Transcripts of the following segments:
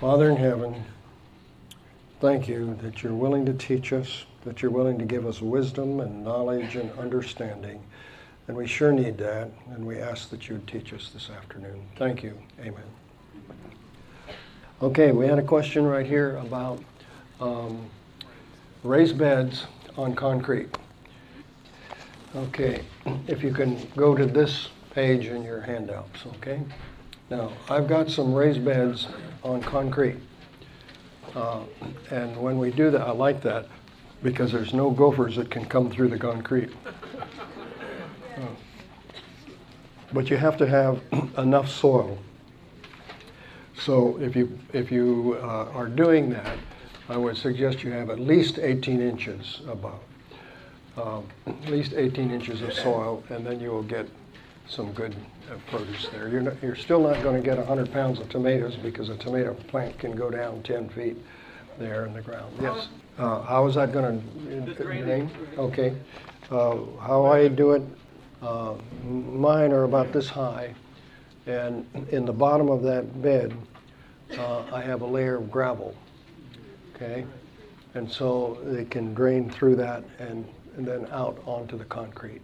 Father in heaven, thank you that you're willing to teach us, that you're willing to give us wisdom and knowledge and understanding. And we sure need that, and we ask that you would teach us this afternoon. Thank you. Amen. Okay, we had a question right here about um, raised beds on concrete. Okay, if you can go to this page in your handouts, okay? Now, I've got some raised beds on concrete. Uh, and when we do that, I like that because there's no gophers that can come through the concrete. Uh, but you have to have enough soil. So if you, if you uh, are doing that, I would suggest you have at least 18 inches above. Um, at least 18 inches of soil, and then you will get some good uh, produce there. You're, not, you're still not going to get 100 pounds of tomatoes because a tomato plant can go down 10 feet there in the ground. Yes. Uh, how is that going to name? Okay. Uh, how I do it, uh, mine are about this high, and in the bottom of that bed, uh, I have a layer of gravel. Okay, and so they can drain through that and, and then out onto the concrete.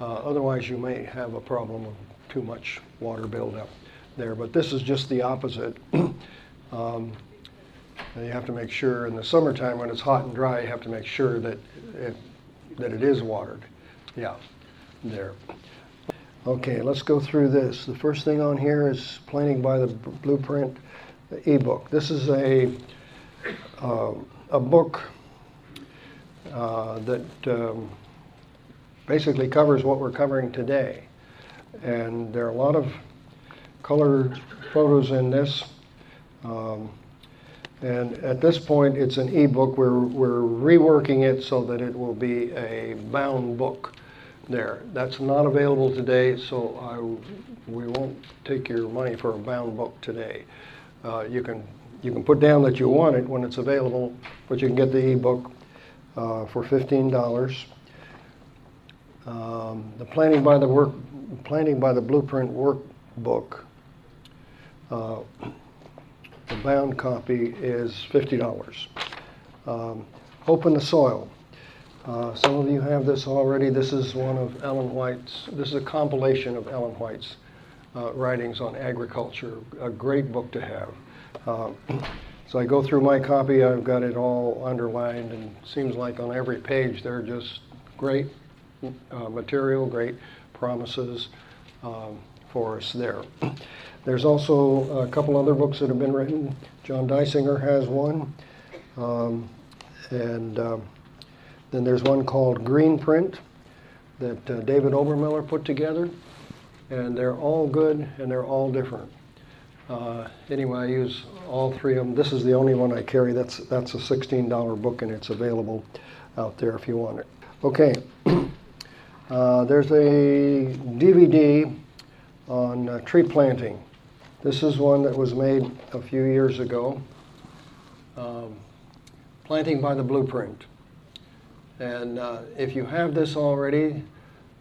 Uh, otherwise, you may have a problem of too much water buildup there. But this is just the opposite. um, you have to make sure in the summertime when it's hot and dry, you have to make sure that it, that it is watered. Yeah, there. Okay, let's go through this. The first thing on here is planting by the blueprint ebook. This is a uh, a book uh, that um, basically covers what we're covering today. And there are a lot of color photos in this. Um, and at this point, it's an ebook. We're, we're reworking it so that it will be a bound book there. That's not available today, so I, we won't take your money for a bound book today. Uh, you can you can put down that you want it when it's available, but you can get the ebook uh, for fifteen dollars. Um, the planning by the work, planning by the blueprint workbook. Uh, the bound copy is fifty dollars. Um, open the soil. Uh, some of you have this already. This is one of Ellen White's. This is a compilation of Ellen White's uh, writings on agriculture. A great book to have. Uh, so I go through my copy. I've got it all underlined, and seems like on every page they're just great uh, material, great promises um, for us there. There's also a couple other books that have been written. John Dysinger has one, um, and uh, then there's one called Green Print that uh, David Obermiller put together, and they're all good and they're all different. Uh, anyway, I use all three of them. This is the only one I carry. That's that's a $16 book, and it's available out there if you want it. Okay. Uh, there's a DVD on uh, tree planting. This is one that was made a few years ago. Um, planting by the blueprint. And uh, if you have this already,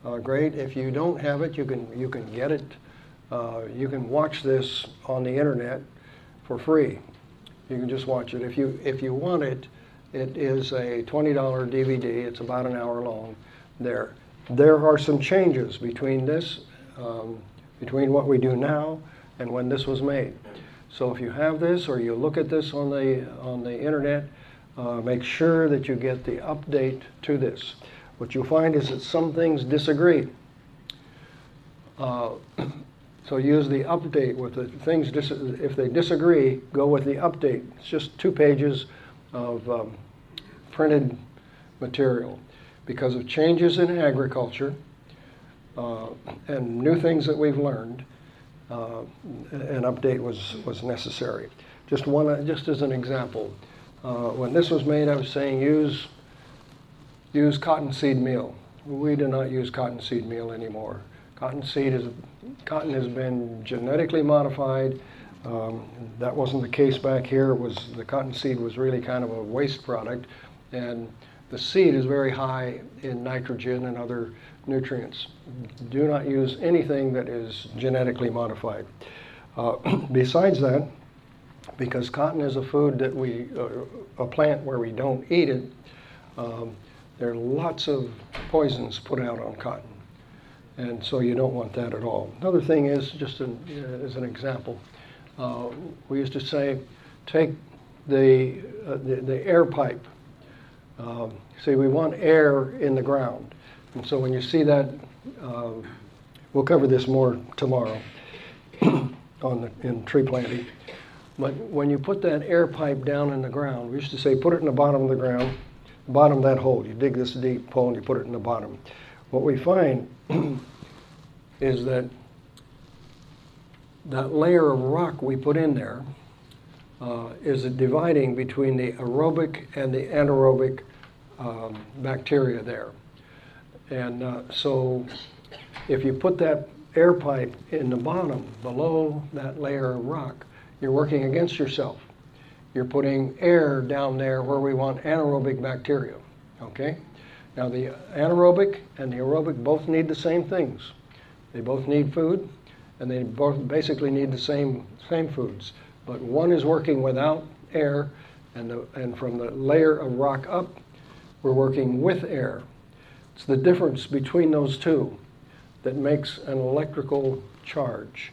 uh, great. If you don't have it, you can you can get it. Uh, you can watch this on the internet for free. You can just watch it. If you if you want it, it is a $20 DVD. It's about an hour long. There. There are some changes between this, um, between what we do now and when this was made. So if you have this or you look at this on the, on the internet, uh, make sure that you get the update to this. What you'll find is that some things disagree. Uh, so use the update with the things, dis- if they disagree, go with the update. It's just two pages of um, printed material because of changes in agriculture uh, and new things that we've learned, uh, an update was, was necessary. Just one, just as an example, uh, when this was made, I was saying use use cottonseed meal. We do not use cottonseed meal anymore. Cottonseed is cotton has been genetically modified. Um, that wasn't the case back here. Was the cottonseed was really kind of a waste product, and the seed is very high in nitrogen and other nutrients. Do not use anything that is genetically modified. Uh, besides that, because cotton is a food that we, uh, a plant where we don't eat it. Um, there are lots of poisons put out on cotton, and so you don't want that at all. Another thing is, just an, uh, as an example, uh, we used to say, take the, uh, the, the air pipe. Um, see, we want air in the ground, and so when you see that, um, we'll cover this more tomorrow on the, in tree planting. But when you put that air pipe down in the ground, we used to say, put it in the bottom of the ground, bottom of that hole. You dig this deep hole and you put it in the bottom. What we find is that that layer of rock we put in there uh, is dividing between the aerobic and the anaerobic um, bacteria there. And uh, so if you put that air pipe in the bottom below that layer of rock, you're working against yourself. You're putting air down there where we want anaerobic bacteria. Okay? Now, the anaerobic and the aerobic both need the same things. They both need food, and they both basically need the same, same foods. But one is working without air, and, the, and from the layer of rock up, we're working with air. It's the difference between those two that makes an electrical charge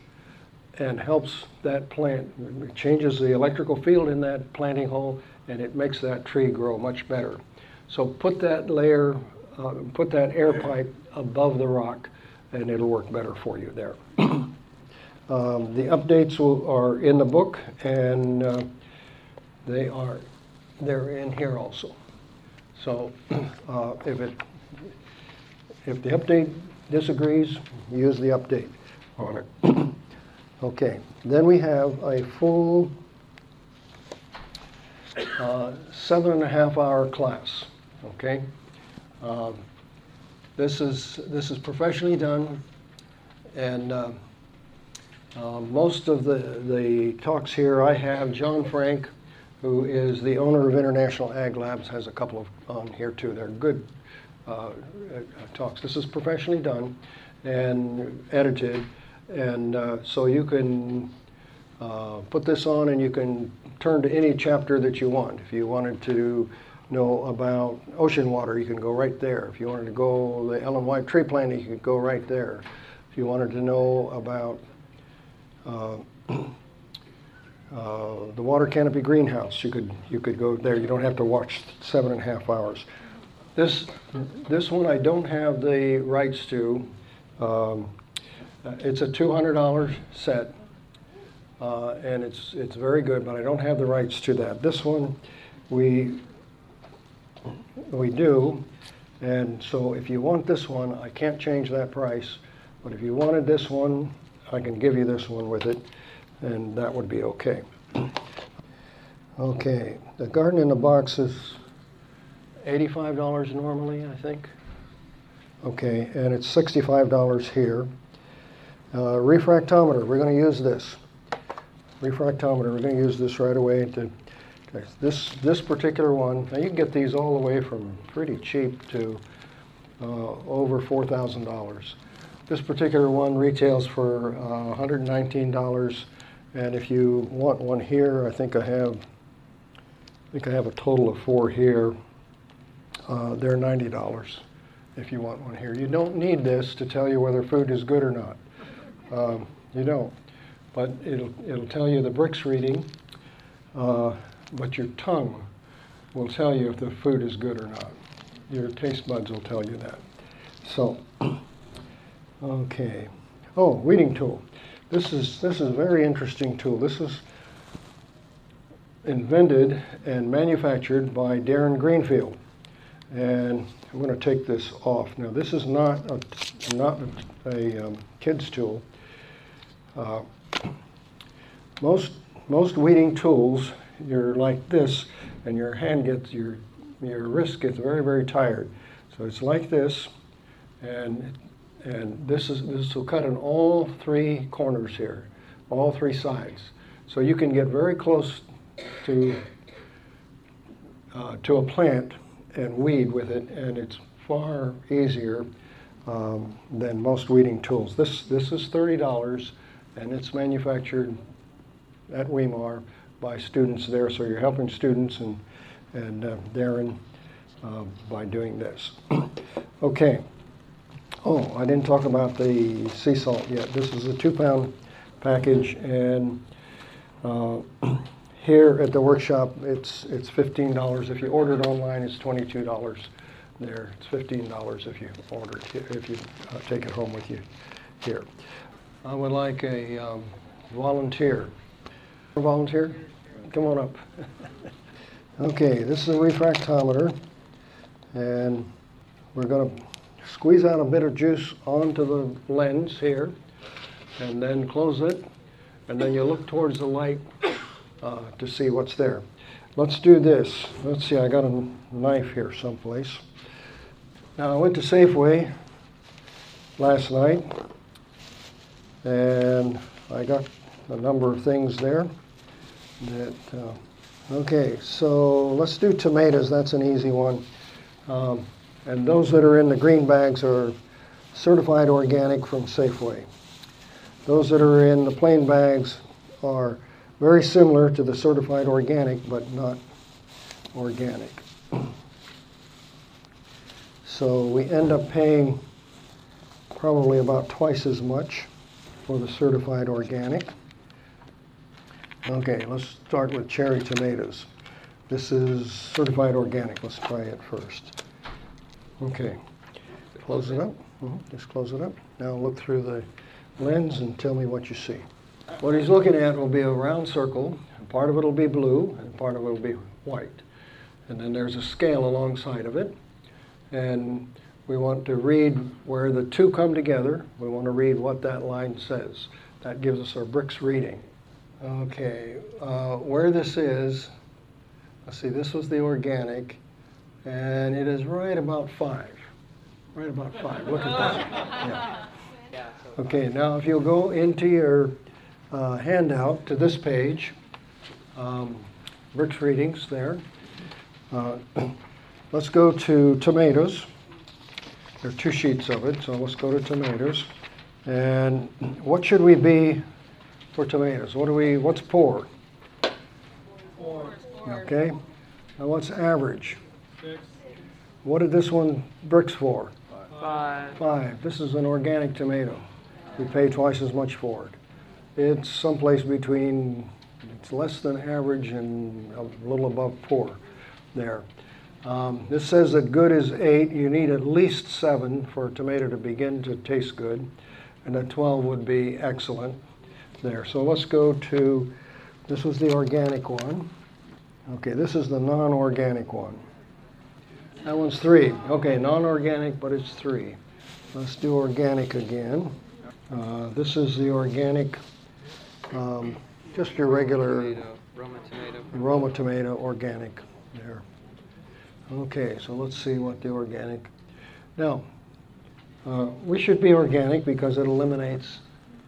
and helps that plant, it changes the electrical field in that planting hole, and it makes that tree grow much better. So put that layer, uh, put that air pipe above the rock, and it'll work better for you there. um, the updates will, are in the book, and uh, they are they're in here also. So uh, if it if the update disagrees, use the update on it. okay, then we have a full uh, seven and a half hour class. Okay, um, this is this is professionally done, and uh, uh, most of the the talks here I have Jon Frank, who is the owner of International Ag Labs, has a couple of on here too. They're good uh, talks. This is professionally done and edited, and uh, so you can uh, put this on and you can turn to any chapter that you want. If you wanted to know about ocean water, you can go right there. If you wanted to go the Ellen White tree planting, you could go right there. If you wanted to know about uh, uh, the water canopy greenhouse, you could you could go there. You don't have to watch seven and a half hours. This this one I don't have the rights to. Um, it's a $200 set, uh, and it's it's very good, but I don't have the rights to that. This one, we we do. And so if you want this one, I can't change that price. But if you wanted this one, I can give you this one with it, and that would be okay. Okay, the garden in the box is $85 normally, I think. Okay, and it's $65 here. Uh, refractometer, we're going to use this. Refractometer, we're going to use this right away to This, this particular one, now you can get these all the way from pretty cheap to uh, over $4,000. This particular one retails for uh, $119, and if you want one here, I think I have, I think I have a total of four here. Uh, they're $90 if you want one here. You don't need this to tell you whether food is good or not. Um, you don't, but it'll it'll tell you the Brix reading. Uh, but your tongue will tell you if the food is good or not. Your taste buds will tell you that. So, okay. Oh, weeding tool. This is this is a very interesting tool. This is invented and manufactured by Darren Greenfield. And I'm going to take this off. Now, this is not a, not a, um, kid's tool. Uh, most, most weeding tools you're like this, and your hand gets your your wrist gets very very tired. So it's like this, and and this is this will cut in all three corners here, all three sides. So you can get very close to uh, to a plant and weed with it, and it's far easier um, than most weeding tools. This this is thirty dollars, and it's manufactured at Weimar by students there, so you're helping students and, and uh, Darren uh, by doing this. okay. Oh, I didn't talk about the sea salt yet. This is a two pound package, and uh, here at the workshop, it's it's fifteen dollars. If you order it online, it's twenty two dollars. There, it's fifteen dollars if you order it, if you uh, take it home with you here. I would like a um, volunteer. Volunteer? Come on up. okay, this is a refractometer, and we're going to squeeze out a bit of juice onto the lens here, and then close it, and then you look towards the light uh, to see what's there. Let's do this. Let's see, I got a knife here someplace. Now, I went to Safeway last night, and I got a number of things there that, uh, okay, so let's do tomatoes. That's an easy one. Um, and those that are in the green bags are certified organic from Safeway. Those that are in the plain bags are very similar to the certified organic, but not organic. So we end up paying probably about twice as much for the certified organic. Okay, let's start with cherry tomatoes. This is certified organic. Let's try it first. Okay, close it up. Mhm, Just close it up. Now look through the lens and tell me what you see. What he's looking at will be a round circle. Part of it will be blue and part of it will be white. And then there's a scale alongside of it. And we want to read where the two come together. We want to read what that line says. That gives us our Brix reading. Okay, uh, where this is, let's see, this was the organic, and it is right about five. Right about five. Look at that. Yeah. Okay, now if you'll go into your uh, handout to this page, um, Brix readings there. Uh, let's go to tomatoes. There are two sheets of it, so let's go to tomatoes. And what should we be for tomatoes? What do we? What's poor? Four. Okay. Now what's average? What did this one Brix for? Five. Five. This is an organic tomato. We pay twice as much for it. It's someplace between, it's less than average and a little above poor there. Um, this says that good is eight. You need at least seven for a tomato to begin to taste good, and a 12 would be excellent there. So let's go to, this was the organic one. Okay, this is the non organic one. That one's three. Okay, non-organic, but it's three. Let's do organic again. Uh, this is the organic, um, just your regular Tomato, Roma tomato. Roma tomato, organic there. Okay, so let's see what the organic. Now, uh, we should be organic because it eliminates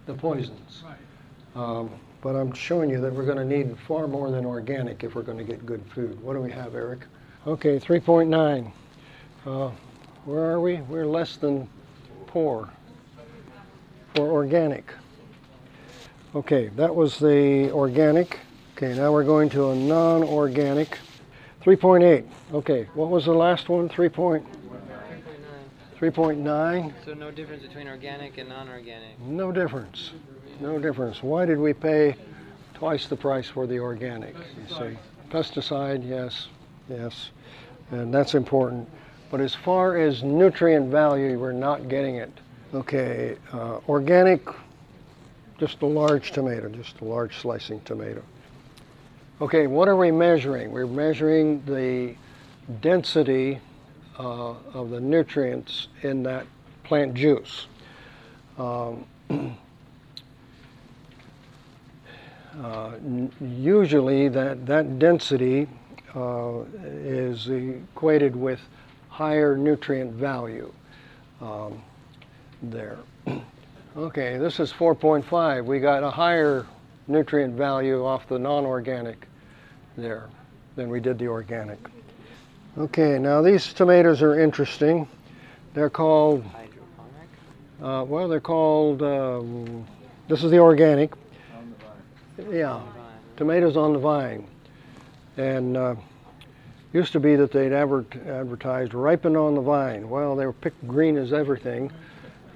the poisons. Um, but I'm showing you that we're going to need far more than organic if we're going to get good food. What do we have, Eric? Okay, 3.9. Uh, where are we? We're less than poor for organic. Okay, that was the organic. Okay, now we're going to a non-organic. 3.8. Okay, what was the last one? 3.9. Point, 3.9. So no difference between organic and non-organic. No difference. No difference. Why did we pay twice the price for the organic? You see, pesticide, yes, yes, and that's important. But as far as nutrient value, we're not getting it. Okay, uh, organic, just a large tomato, just a large slicing tomato. Okay, what are we measuring? We're measuring the density uh, of the nutrients in that plant juice. Um, Uh, n- Usually, that, that density uh, is equated with higher nutrient value um, there. Okay, this is 4.5. We got a higher nutrient value off the non-organic there than we did the organic. Okay, now these tomatoes are interesting. They're called, uh, well, they're called, um, this is the organic. Yeah, tomatoes on the vine. And uh, used to be that they'd adver- advertised ripen on the vine. Well, they were picked green as everything.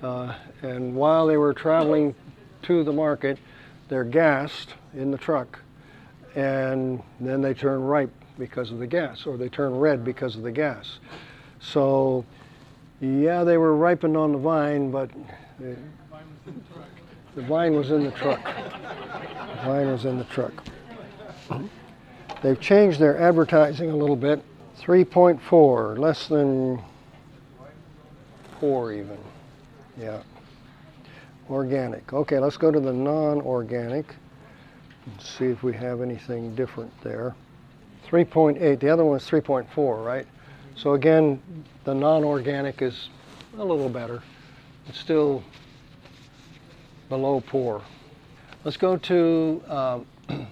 Uh, and while they were traveling to the market, they're gassed in the truck. And then they turn ripe because of the gas, or they turn red because of the gas. So, yeah, they were ripened on the vine, but the, the vine was in the truck. The vine was in the truck. They've changed their advertising a little bit. 3.4, less than 4 even. Yeah. Organic. Okay, let's go to the non organic and see if we have anything different there. 3.8, the other one is 3.4, right? So again, the non organic is a little better. It's still below poor. Let's go to um,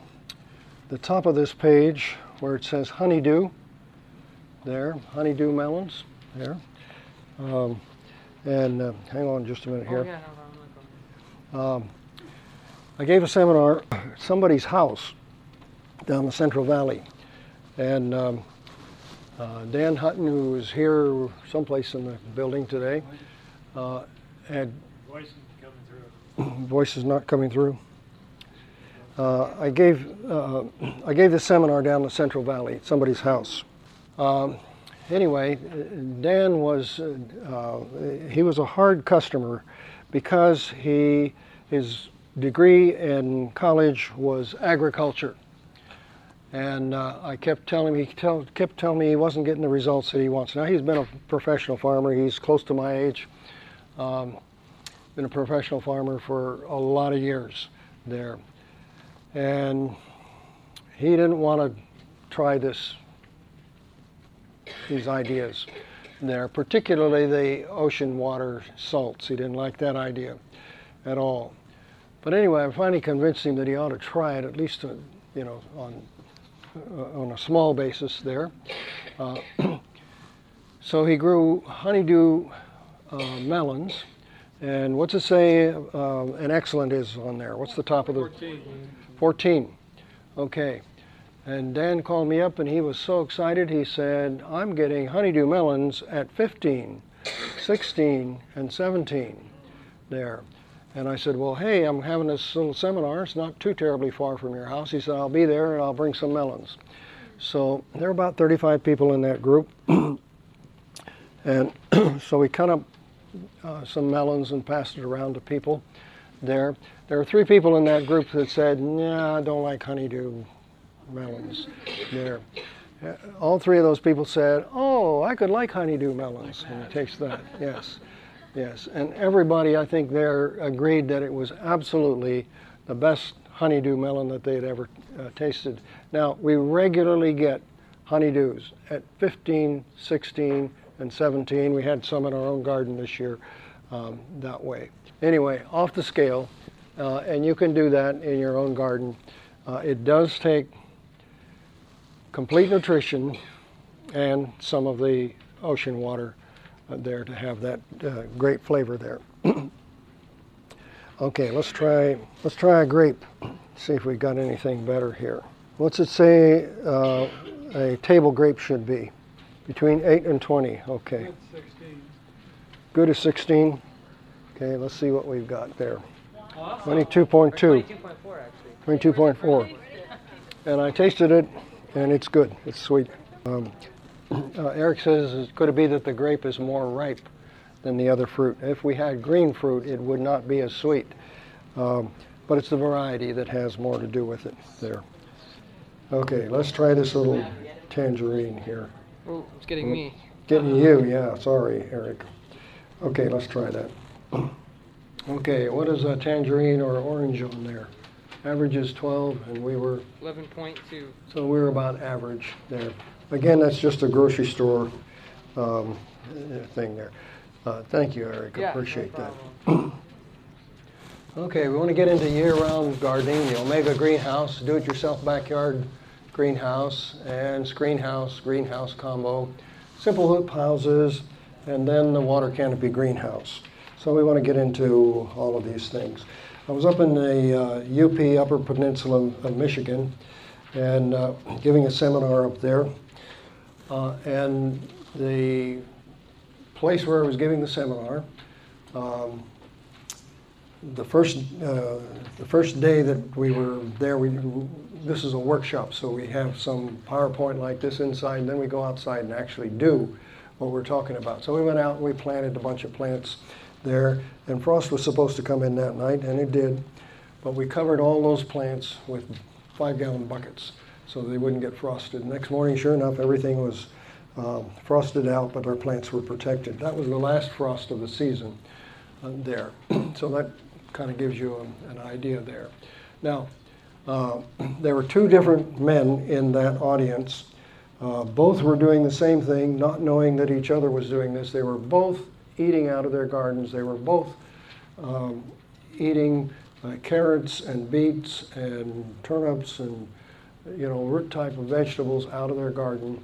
the top of this page where it says honeydew. There, honeydew melons. There. Um, and uh, hang on just a minute Oh, here. yeah, no, no, no, no. Um, I gave a seminar at somebody's house down the Central Valley, and um, uh, Dan Hutton, who is here someplace in the building today, uh, had Voice is coming through. voice is not coming through. Uh, I gave uh, I gave this seminar down in the Central Valley at somebody's house. Um, anyway, Dan was uh, he was a hard customer because he his degree in college was agriculture, and uh, I kept telling him he tell, kept telling me he wasn't getting the results that he wants. Now he's been a professional farmer. He's close to my age. Um, been a professional farmer for a lot of years there. And he didn't want to try this, these ideas there, particularly the ocean water salts. He didn't like that idea at all. But anyway, I finally convinced him that he ought to try it, at least, uh, you know, on, uh, on a small basis there. Uh, so he grew honeydew uh, melons. And what's it say uh, an excellent is on there? What's the top of the 14. 14? Okay. And Dan called me up and he was so excited. He said, I'm getting honeydew melons at 15, 16, and 17 there. And I said, Well, hey, I'm having this little seminar. It's not too terribly far from your house. He said, I'll be there and I'll bring some melons. So there are about 35 people in that group. and so we cut up uh, some melons and passed it around to people there. There were three people in that group that said, Nah, I don't like honeydew melons there. Uh, All three of those people said, Oh, I could like honeydew melons. And takes that, yes. Yes. And everybody, I think, there agreed that it was absolutely the best honeydew melon that they had ever uh, tasted. Now, we regularly get honeydews at 15, 16, and 17. We had some in our own garden this year um, that way. Anyway, off the scale, uh, and you can do that in your own garden. Uh, it does take complete nutrition and some of the ocean water uh, there to have that uh, great flavor there. okay, let's try let's try a grape. See if we got anything better here. What's it say uh, a table grape should be? Between 8 and 20. Okay. Good 16. As 16. Okay, let's see what we've got there. 22.2. Or 22.4 actually. 22.4. And I tasted it, and it's good. It's sweet. Um, uh, Eric says, could it be that the grape is more ripe than the other fruit? If we had green fruit, it would not be as sweet. Um, but it's the variety that has more to do with it there. Okay, let's try this little tangerine here. Oh, it's getting me. Getting you, yeah, sorry, Eric. Okay, let's try that. Okay, what is a tangerine or orange on there? Average is 12, and we were 11.2. so we're about average there. Again, that's just a grocery store um, uh, thing there. Uh, Thank you, Eric, Yeah, appreciate no that. problem. Okay, we want to get into year-round gardening, the Omega Greenhouse, do-it-yourself backyard greenhouse, and screenhouse, greenhouse combo, simple hoop houses, and then the water canopy greenhouse. So we want to get into all of these things. I was up in the uh, UP Upper Peninsula of Michigan and uh, giving a seminar up there. Uh, and the place where I was giving the seminar, um, the first uh, the first day that we were there, we this is a workshop, so we have some PowerPoint like this inside, and then we go outside and actually do what we're talking about. So we went out and we planted a bunch of plants there, and frost was supposed to come in that night, and it did. But we covered all those plants with five-gallon buckets so they wouldn't get frosted. Next morning, sure enough, everything was um, frosted out, but our plants were protected. That was the last frost of the season uh, there. so that kind of gives you a- an idea there. Now, uh, there were two different men in that audience. Uh, both were doing the same thing, not knowing that each other was doing this. They were both eating out of their gardens. They were both um, eating uh, carrots and beets and turnips and you know root type of vegetables out of their garden.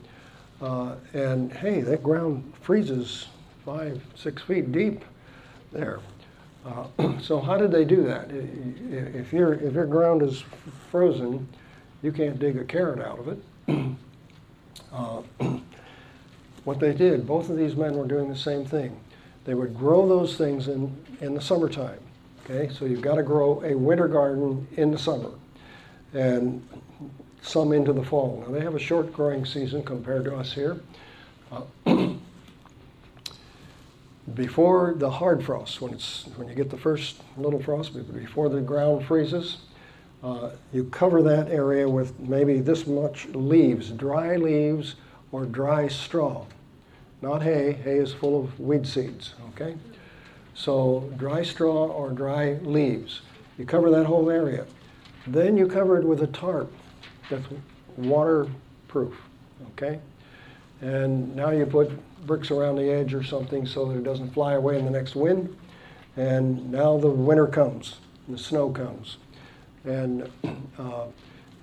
Uh, and hey, that ground freezes five, six feet deep there. Uh, so how did they do that? If your if your ground is frozen, you can't dig a carrot out of it. Uh, what they did, both of these men were doing the same thing. They would grow those things in, in the summertime. Okay, so you've got to grow a winter garden in the summer and some into the fall. Now they have a short growing season compared to us here. Uh, before the hard frost, when it's when you get the first little frost, before the ground freezes, uh, you cover that area with maybe this much leaves, dry leaves or dry straw. Not hay. Hay is full of weed seeds. Okay, so dry straw or dry leaves. You cover that whole area. Then you cover it with a tarp that's waterproof. Okay, and now you put bricks around the edge or something so that it doesn't fly away in the next wind. And now the winter comes, the snow comes. And uh,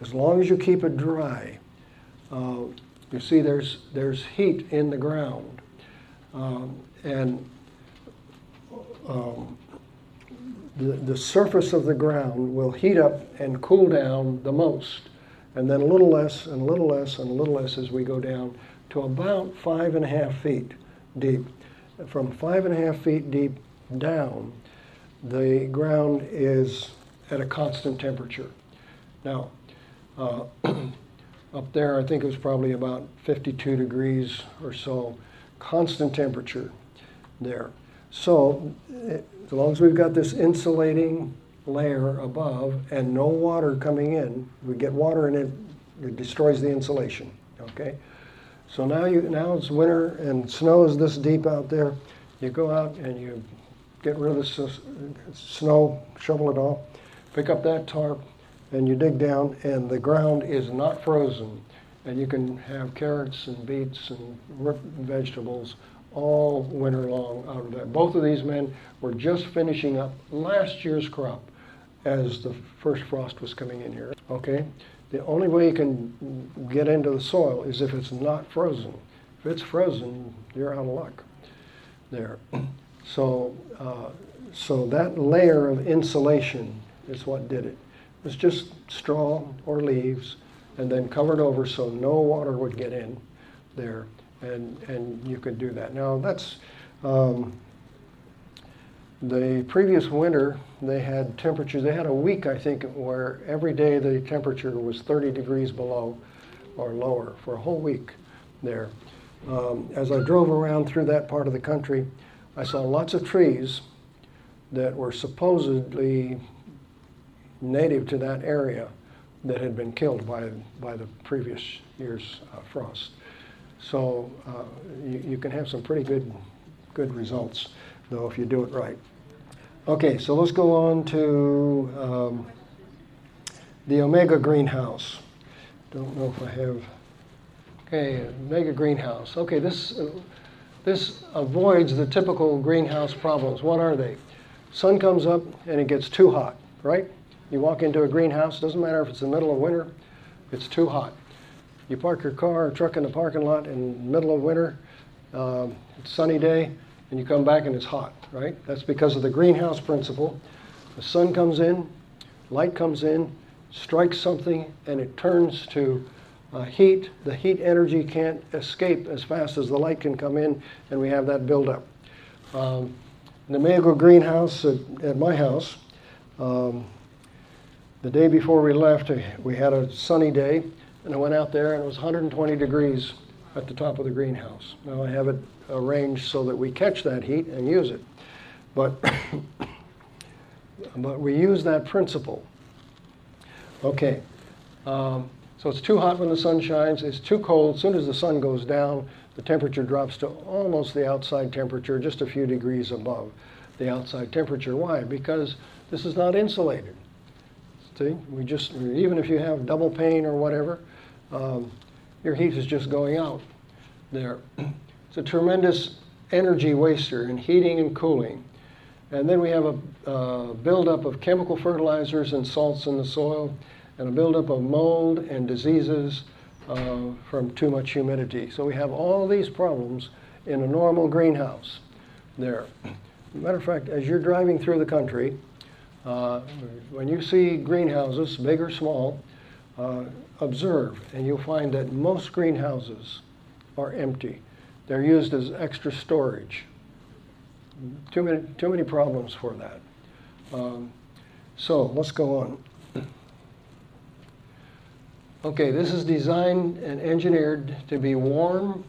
as long as you keep it dry, uh, you see there's, there's heat in the ground. Um, and um, the, the surface of the ground will heat up and cool down the most, and then a little less and a little less and a little less as we go down to about five and a half feet deep. From five and a half feet deep down, the ground is at a constant temperature. Now, uh, up there, I think it was probably about 52 degrees or so, constant temperature there. So, eh, as long as we've got this insulating layer above and no water coming in, we get water in it, it destroys the insulation. Okay? So now you now it's winter and snow is this deep out there. You go out and you get rid of the snow, shovel it off, pick up that tarp, and you dig down, and the ground is not frozen, and you can have carrots and beets and vegetables all winter long out of that. Both of these men were just finishing up last year's crop as the first frost was coming in here. Okay, the only way you can get into the soil is if it's not frozen. If it's frozen, you're out of luck there. So, uh, so that layer of insulation is what did it. It was just straw or leaves and then covered over so no water would get in there. And, and you could do that. Now, that's, um, the previous winter, they had temperatures, they had a week, I think, where every day the temperature was 30 degrees below or lower for a whole week there. Um, as I drove around through that part of the country, I saw lots of trees that were supposedly native to that area that had been killed by, by the previous year's uh, frost. So uh, you, you can have some pretty good, good results, though, if you do it right. Okay, so let's go on to um, the Omega greenhouse. Don't know if I have. Okay, Omega greenhouse. Okay, this uh, this avoids the typical greenhouse problems. What are they? Sun comes up and it gets too hot, right? You walk into a greenhouse, doesn't matter if it's the middle of winter, it's too hot. You park your car or truck in the parking lot in the middle of winter, um, sunny day, and you come back and it's hot, right? That's because of the greenhouse principle. The sun comes in, light comes in, strikes something, and it turns to uh, heat. The heat energy can't escape as fast as the light can come in, and we have that buildup. Um, in the Mayagro greenhouse at, at my house, um, the day before we left, we had a sunny day, and I went out there, and it was 120 degrees at the top of the greenhouse. Now I have it arranged so that we catch that heat and use it. But, but we use that principle. Okay, um, so it's too hot when the sun shines, it's too cold. As soon as the sun goes down, the temperature drops to almost the outside temperature, just a few degrees above the outside temperature. Why? Because this is not insulated. See, we just, even if you have double pane or whatever, um, your heat is just going out there. It's a tremendous energy waster in heating and cooling. And then we have a buildup of chemical fertilizers and salts in the soil, and a buildup of mold and diseases uh, from too much humidity. So we have all these problems in a normal greenhouse there. Matter of fact, as you're driving through the country, uh, when you see greenhouses, big or small, uh, observe, and you'll find that most greenhouses are empty. They're used as extra storage. Too many, too many problems for that. Um, so let's go on. Okay, this is designed and engineered to be warm,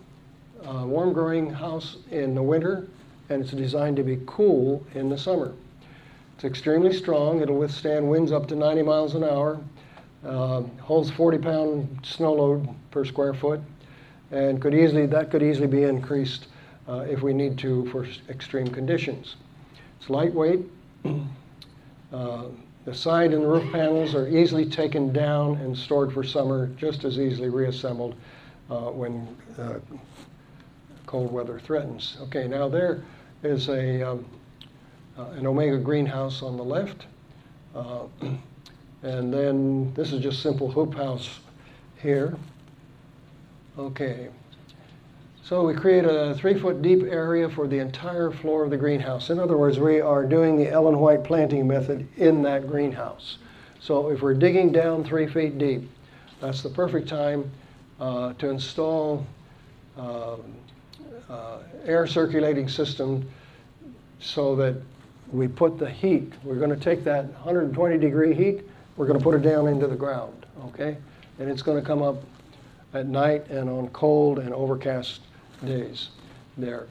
uh, warm growing house in the winter, and it's designed to be cool in the summer. It's extremely strong. It'll withstand winds up to 90 miles an hour. Uh, holds 40 pound snow load per square foot, and could easily that could easily be increased uh, if we need to for extreme conditions. It's lightweight. Uh, the side and roof panels are easily taken down and stored for summer, just as easily reassembled uh, when uh, cold weather threatens. Okay, now there is a, um, uh, an Omega greenhouse on the left. And then this is just simple hoop house here. Okay. So we create a three foot deep area for the entire floor of the greenhouse. In other words, we are doing the Ellen White planting method in that greenhouse. So if we're digging down three feet deep, that's the perfect time uh, to install uh, uh, air circulating system so that we put the heat, we're going to take that 120 degree heat, we're going to put it down into the ground, okay? And it's going to come up at night and on cold and overcast days there.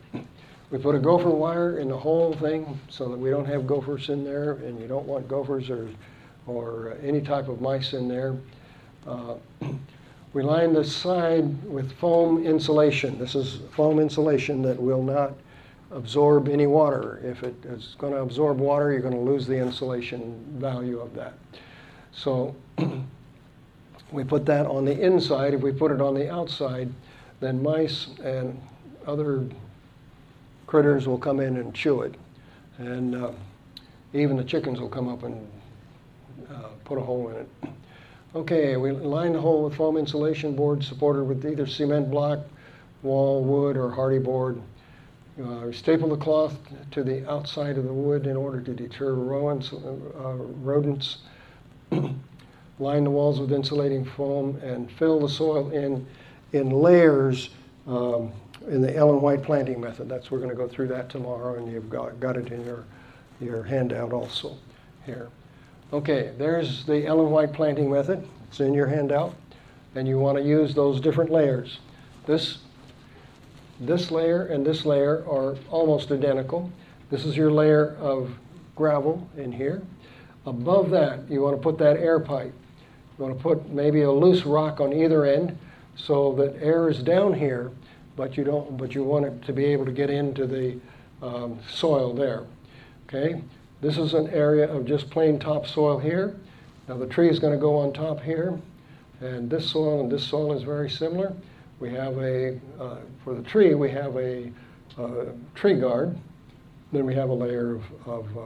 We put a gopher wire in the whole thing so that we don't have gophers in there and you don't want gophers or, or any type of mice in there. Uh, we line the side with foam insulation. This is foam insulation that will not absorb any water. If it is going to absorb water, you're going to lose the insulation value of that. So we put that on the inside. If we put it on the outside, then mice and other critters will come in and chew it. And uh, even the chickens will come up and uh, put a hole in it. Okay, we line the hole with foam insulation board supported with either cement block, wall, wood, or hardy board. Uh, staple the cloth to the outside of the wood in order to deter rodents. Line the walls with insulating foam and fill the soil in in layers um, in the Ellen White planting method. That's we're going to go through that tomorrow, and you've got, got it in your your handout also here. Okay, there's the Ellen White planting method. It's in your handout, and you want to use those different layers. This this layer and this layer are almost identical. This is your layer of gravel in here. Above that, you want to put that air pipe. You want to put maybe a loose rock on either end so that air is down here, but you don't. But you want it to be able to get into the um, soil there. Okay. This is an area of just plain topsoil here. Now the tree is going to go on top here, and this soil and this soil is very similar. We have a, uh, for the tree, we have a uh, tree guard. Then we have a layer of, of, uh,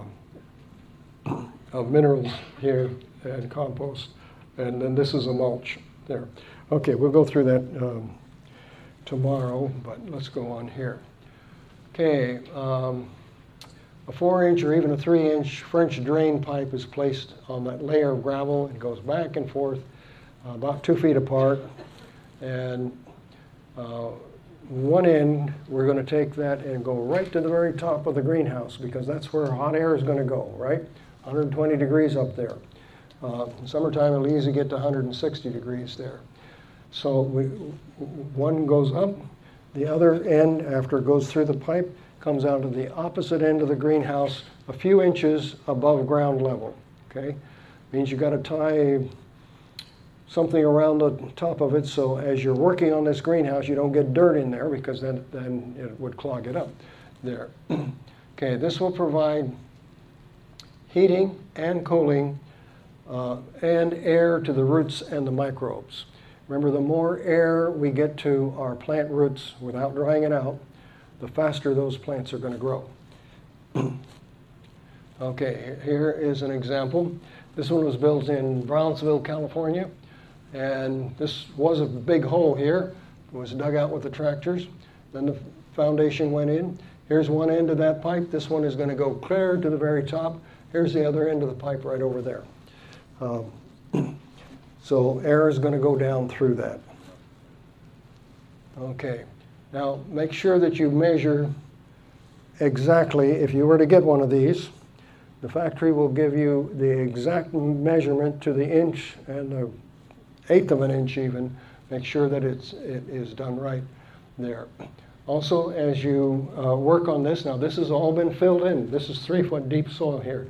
of minerals here and compost. And then this is a mulch there. Okay, we'll go through that um, tomorrow, but let's go on here. Okay, um, a four inch or even a three inch French drain pipe is placed on that layer of gravel and goes back and forth uh, about two feet apart. And uh, one end, we're going to take that and go right to the very top of the greenhouse because that's where hot air is going to go, right? 120 degrees up there. Uh, summertime, it'll easily get to 160 degrees there. So we, one goes up, the other end, after it goes through the pipe, comes out to the opposite end of the greenhouse, a few inches above ground level. Okay, means you got to tie something around the top of it so as you're working on this greenhouse, you don't get dirt in there because then then it would clog it up. There. okay, this will provide heating and cooling uh, and air to the roots and the microbes. Remember, the more air we get to our plant roots without drying it out, the faster those plants are going to grow. okay, here is an example. This one was built in Brownsville, California, and this was a big hole here. It was dug out with the tractors. Then the foundation went in. Here's one end of that pipe. This one is going to go clear to the very top. Here's the other end of the pipe right over there. Um, so air is going to go down through that. Okay. Now make sure that you measure exactly, if you were to get one of these, the factory will give you the exact measurement to the inch and the eighth of an inch even. Make sure that it's, it is done right there. Also, as you uh, work on this, now this has all been filled in. This is three foot deep soil here.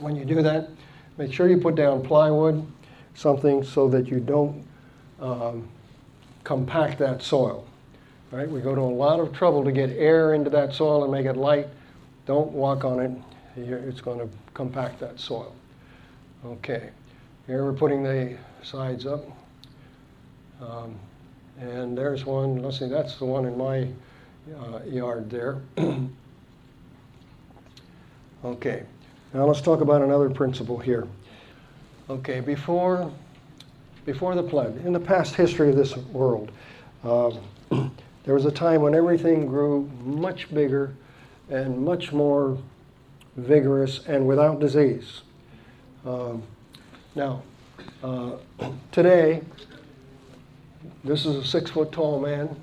When you do that, make sure you put down plywood, something so that you don't um, compact that soil. Right? We go to a lot of trouble to get air into that soil and make it light. Don't walk on it. It's going to compact that soil. Okay. Here we're putting the sides up. Um, and there's one, let's see, that's the one in my uh, yard there. okay. Now let's talk about another principle here. Okay, before, before the flood, in the past history of this world, uh, there was a time when everything grew much bigger and much more vigorous and without disease. Um, now, uh, today, this is a six foot tall man,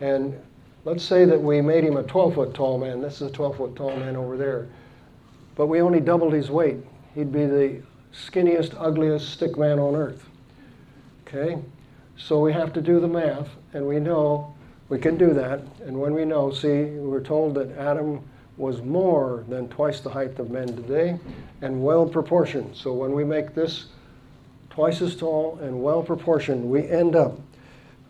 and let's say that we made him a 12 foot tall man. This is a 12 foot tall man over there but we only doubled his weight. He'd be the skinniest, ugliest stick man on earth. Okay? So we have to do the math, and we know we can do that. And when we know, see, we're told that Adam was more than twice the height of men today and well proportioned. So when we make this twice as tall and well proportioned, we end up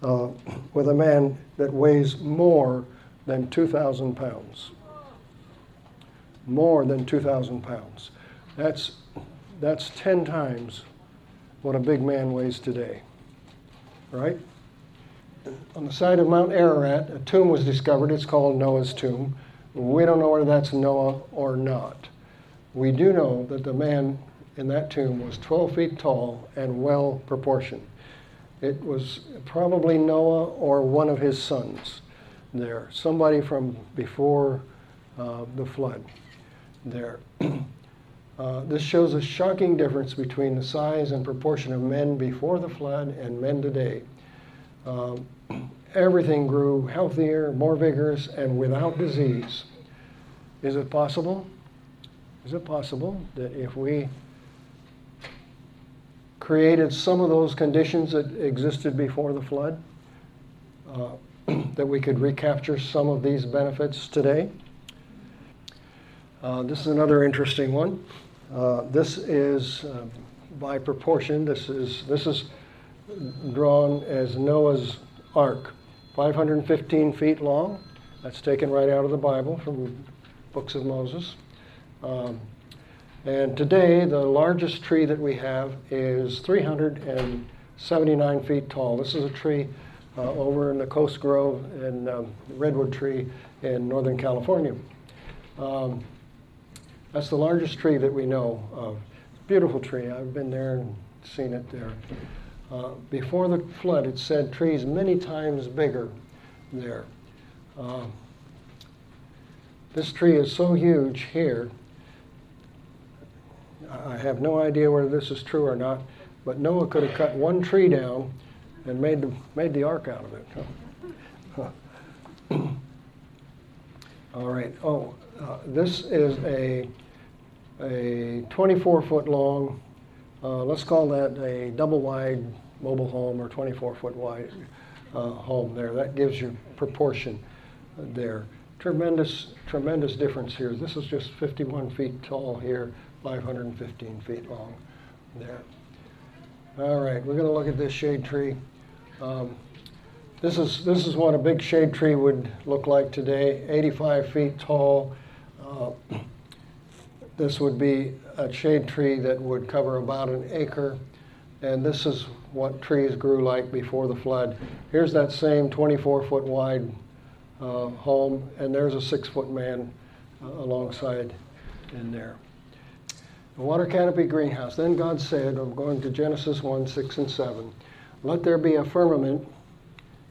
uh, with a man that weighs more than 2,000 pounds more than 2,000 pounds. That's, that's 10 times what a big man weighs today, right? On the side of Mount Ararat, a tomb was discovered. It's called Noah's tomb. We don't know whether that's Noah or not. We do know that the man in that tomb was 12 feet tall and well proportioned. It was probably Noah or one of his sons there, somebody from before uh, the flood there. uh, this shows a shocking difference between the size and proportion of men before the flood and men today. Um, everything grew healthier, more vigorous, and without disease. Is it possible? Is it possible that if we created some of those conditions that existed before the flood, uh, that we could recapture some of these benefits today? Uh, this is another interesting one. Uh, this is uh, by proportion. This is this is drawn as Noah's Ark, 515 feet long. That's taken right out of the Bible from the books of Moses. Um, and today, the largest tree that we have is 379 feet tall. This is a tree uh, over in the Coast Grove and um, redwood tree in Northern California. Um, that's the largest tree that we know of. Beautiful tree. I've been there and seen it there. Uh, before the flood, it said trees many times bigger there. Uh, this tree is so huge here. I have no idea whether this is true or not, but Noah could have cut one tree down and made the, made the ark out of it. All right, oh, uh, this is a, a 24-foot long, uh, let's call that a double-wide mobile home or 24-foot wide uh, home there. That gives you proportion there. Tremendous, tremendous difference here. This is just 51 feet tall here, 515 feet long there. All right, we're going to look at this shade tree. Um, this is this is what a big shade tree would look like today, 85 feet tall. Uh, this would be a shade tree that would cover about an acre, and this is what trees grew like before the flood. Here's that same 24 foot wide uh, home, and there's a six foot man uh, alongside in there. The water canopy greenhouse. Then God said, I'm going to Genesis 1 6 and 7, let there be a firmament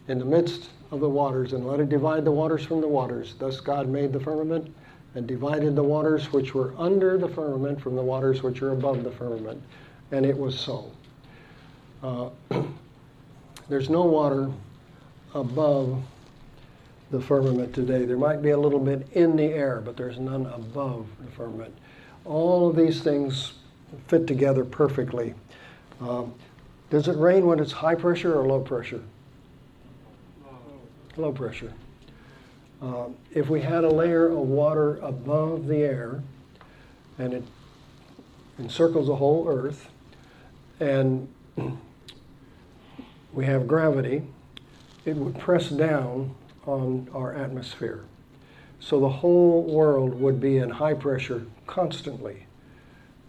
in the midst of the waters, and let it divide the waters from the waters. Thus God made the firmament and divided the waters which were under the firmament from the waters which are above the firmament. And it was so. Uh, there's no water above the firmament today. There might be a little bit in the air, but there's none above the firmament. All of these things fit together perfectly. Um, does it rain when it's high pressure or low pressure? Low pressure. Uh, if we had a layer of water above the air and it encircles the whole earth and we have gravity, it would press down on our atmosphere. So the whole world would be in high pressure constantly.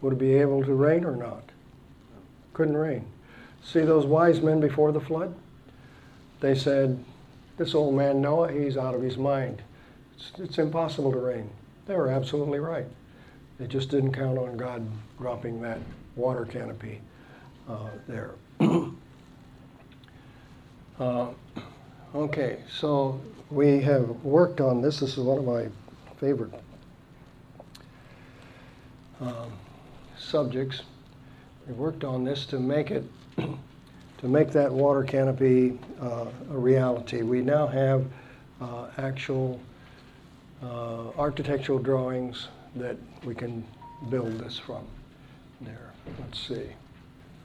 Would it be able to rain or not? Couldn't rain. See those wise men before the flood? They said, This old man Noah, he's out of his mind. It's, it's impossible to rain. They were absolutely right. They just didn't count on God dropping that water canopy uh, there. uh, okay, so we have worked on this. This is one of my favorite um, subjects. We worked on this to make it to make that water canopy uh, a reality. We now have uh, actual uh, architectural drawings that we can build this from. There, let's see.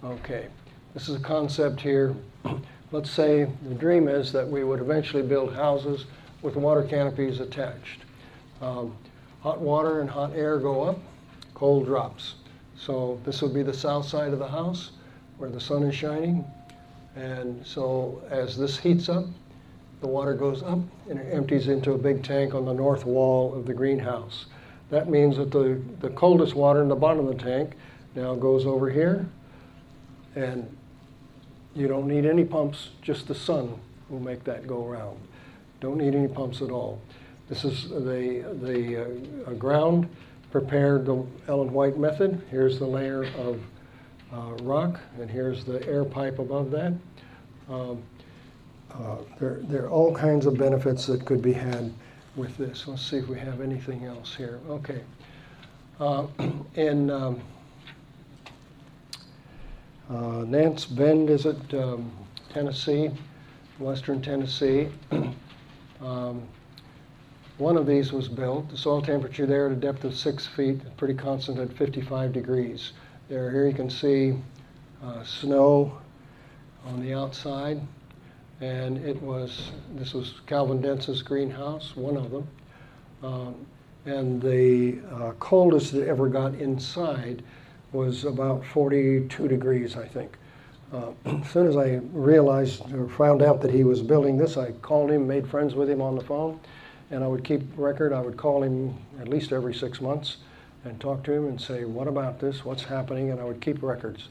Okay, this is a concept here. Let's say the dream is that we would eventually build houses with water canopies attached. Um, hot water and hot air go up, cold drops. So this would be the south side of the house where the sun is shining. And so as this heats up, the water goes up and it empties into a big tank on the north wall of the greenhouse. That means that the, the coldest water in the bottom of the tank now goes over here and you don't need any pumps, just the sun will make that go around. Don't need any pumps at all. This is the, the uh, ground prepared the Ellen White method. Here's the layer of rock, and here's the air pipe above that. Um, uh, there, there are all kinds of benefits that could be had with this. Let's see if we have anything else here. Okay. Uh, in um, uh, Nance Bend is it um, Tennessee, western Tennessee. um, one of these was built. The soil temperature there at a depth of six feet, pretty constant at 55 degrees. There, here you can see uh, snow on the outside, and it was this was Calvin Dentz's greenhouse, one of them. Um, and the uh, coldest it ever got inside was about 42 degrees, I think. Uh, as soon as I realized or found out that he was building this, I called him, made friends with him on the phone, and I would keep record. I would call him at least every six months and talk to him and say, What about this? What's happening? And I would keep records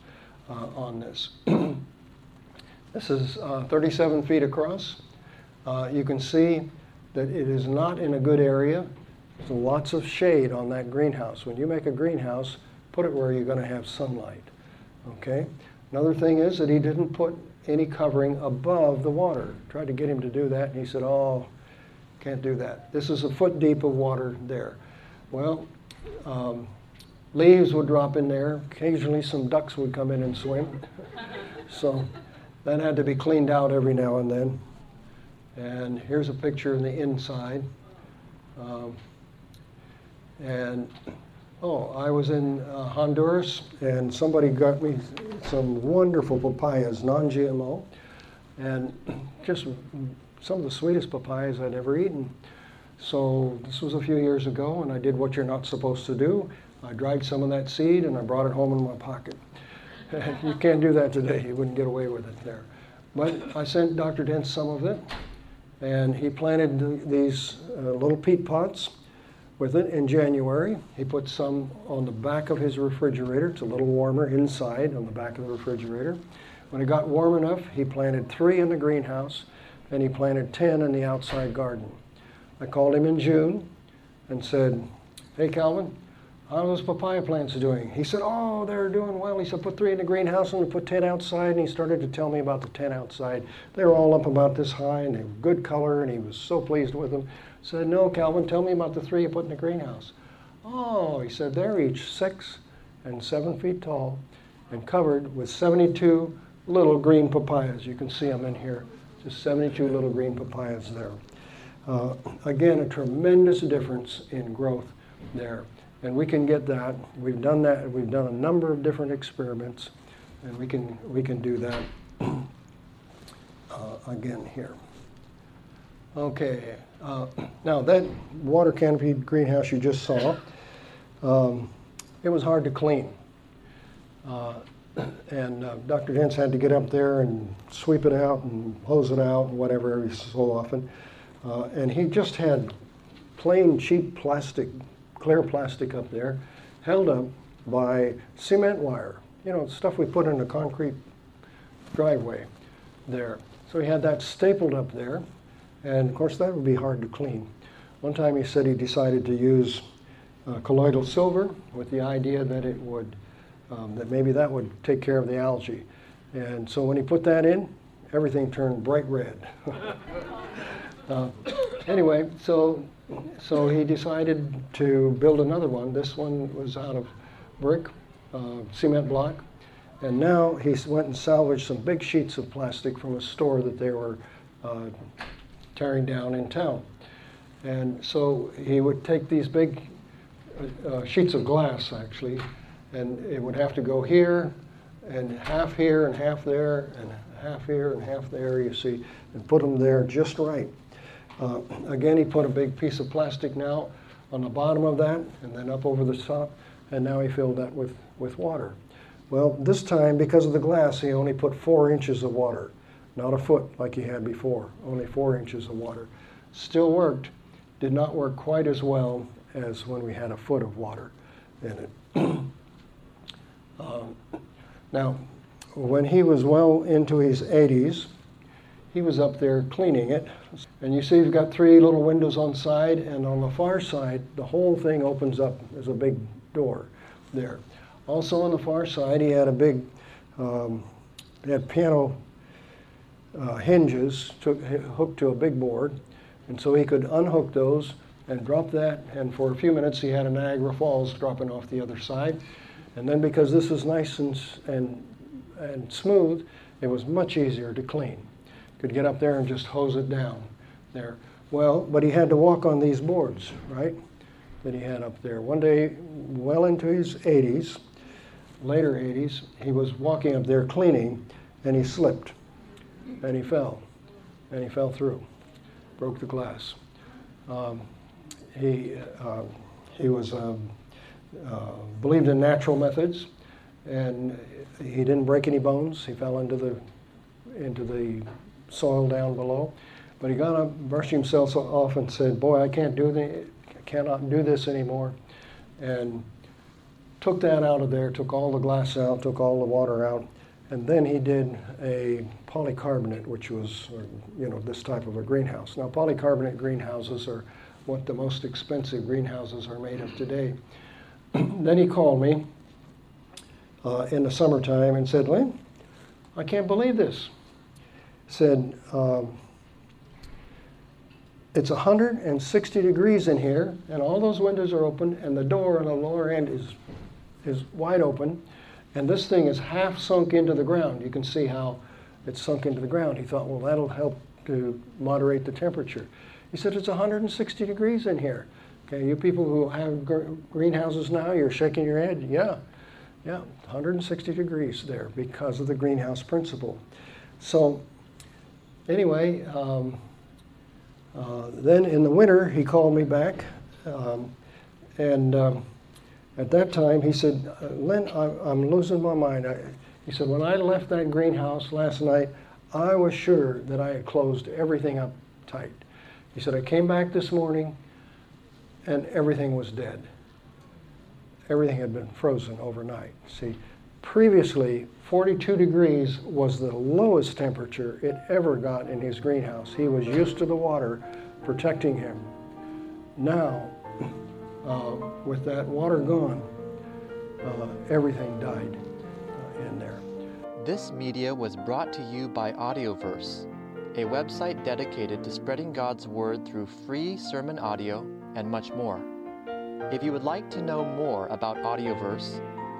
uh, on this. this is uh, 37 feet across. Uh, you can see that it is not in a good area. There's lots of shade on that greenhouse. When you make a greenhouse, put it where you're going to have sunlight. Okay? Another thing is that he didn't put any covering above the water. Tried to get him to do that, and he said, "Oh, Can't do that. This is a foot deep of water there. Well, um, leaves would drop in there. Occasionally, some ducks would come in and swim. so that had to be cleaned out every now and then. And here's a picture in the inside. Um, and oh, I was in uh, Honduras, and somebody got me some wonderful papayas, non-GMO, and just some of the sweetest papayas I'd ever eaten. So this was a few years ago, and I did what you're not supposed to do. I dried some of that seed and I brought it home in my pocket. you can't do that today. You wouldn't get away with it there. But I sent Dr. Dent some of it, and he planted th- these uh, little peat pots with it in January. He put some on the back of his refrigerator. It's a little warmer inside on the back of the refrigerator. When it got warm enough, he planted three in the greenhouse and he planted 10 in the outside garden. I called him in June and said, Hey, Calvin, how are those papaya plants doing? He said, Oh, they're doing well. He said, Put three in the greenhouse and put 10 outside. And he started to tell me about the 10 outside. They were all up about this high and they were good color, and he was so pleased with them. I said, No, Calvin, tell me about the three you put in the greenhouse. Oh, he said, They're each six and seven feet tall and covered with 72 little green papayas. You can see them in here. Just 72 little green papayas there. Uh, again, a tremendous difference in growth there. And we can get that. We've done that. We've done a number of different experiments, and we can, we can do that uh, again here. Okay, uh, now that water canopy greenhouse you just saw, um, it was hard to clean. Uh, and uh, Dr. Dents had to get up there and sweep it out and hose it out and whatever every so often. Uh, and he just had plain cheap plastic, clear plastic up there, held up by cement wire. You know, stuff we put in a concrete driveway there. So he had that stapled up there, and of course that would be hard to clean. One time he said he decided to use uh, colloidal silver with the idea that it would um, that maybe that would take care of the algae. And so when he put that in, everything turned bright red. uh, anyway, so so he decided to build another one. This one was out of brick, uh, cement block, and now he went and salvaged some big sheets of plastic from a store that they were uh, tearing down in town. And so he would take these big uh, sheets of glass, actually, and it would have to go here and half here and half there and half here and half there, you see, and put them there just right. Uh, again, he put a big piece of plastic now on the bottom of that and then up over the top, and now he filled that with, with water. Well, this time, because of the glass, he only put four inches of water, not a foot like he had before, only four inches of water. Still worked, did not work quite as well as when we had a foot of water in it. Um, now, when he was well into his 80s, he was up there cleaning it. And you see, you've got three little windows on side, and on the far side, the whole thing opens up. There's a big door there. Also on the far side, he had a big, um, he had piano uh, hinges took, hooked to a big board, and so he could unhook those and drop that. And for a few minutes, he had a Niagara Falls dropping off the other side. And then because this was nice and, and, and smooth, it was much easier to clean. Could get up there and just hose it down there. Well, but he had to walk on these boards, right? That he had up there. One day, well into his 80s, later 80s, he was walking up there cleaning and he slipped and he fell and he fell through, broke the glass. Um, he, uh, he was um, uh, believed in natural methods, and he didn't break any bones. He fell into the into the soil down below, but he got up, brushed himself off, and said, "Boy, I can't do the, cannot do this anymore," and took that out of there. Took all the glass out. Took all the water out. And then he did a polycarbonate, which was, you know, this type of a greenhouse. Now, polycarbonate greenhouses are what the most expensive greenhouses are made of today. then he called me uh, in the summertime and said, Lynn, I can't believe this. Said, um, it's 160 degrees in here, and all those windows are open, and the door on the lower end is, is wide open, and this thing is half sunk into the ground. You can see how it's sunk into the ground. He thought, well, that'll help to moderate the temperature. He said, it's 160 degrees in here. Okay, you people who have gr- greenhouses now, you're shaking your head. Yeah, yeah, 160 degrees there because of the greenhouse principle. So, anyway, um, uh, then in the winter, he called me back, um, and um, at that time he said, uh, "Lynn, I, I'm losing my mind." I, he said, "When I left that greenhouse last night, I was sure that I had closed everything up tight." He said, "I came back this morning, and everything was dead. Everything had been frozen overnight." See, previously 42 degrees was the lowest temperature it ever got in his greenhouse. He was used to the water protecting him. Now, uh, with that water gone, uh, everything died uh, in there. This media was brought to you by Audioverse, a website dedicated to spreading God's Word through free sermon audio and much more. If you would like to know more about Audioverse,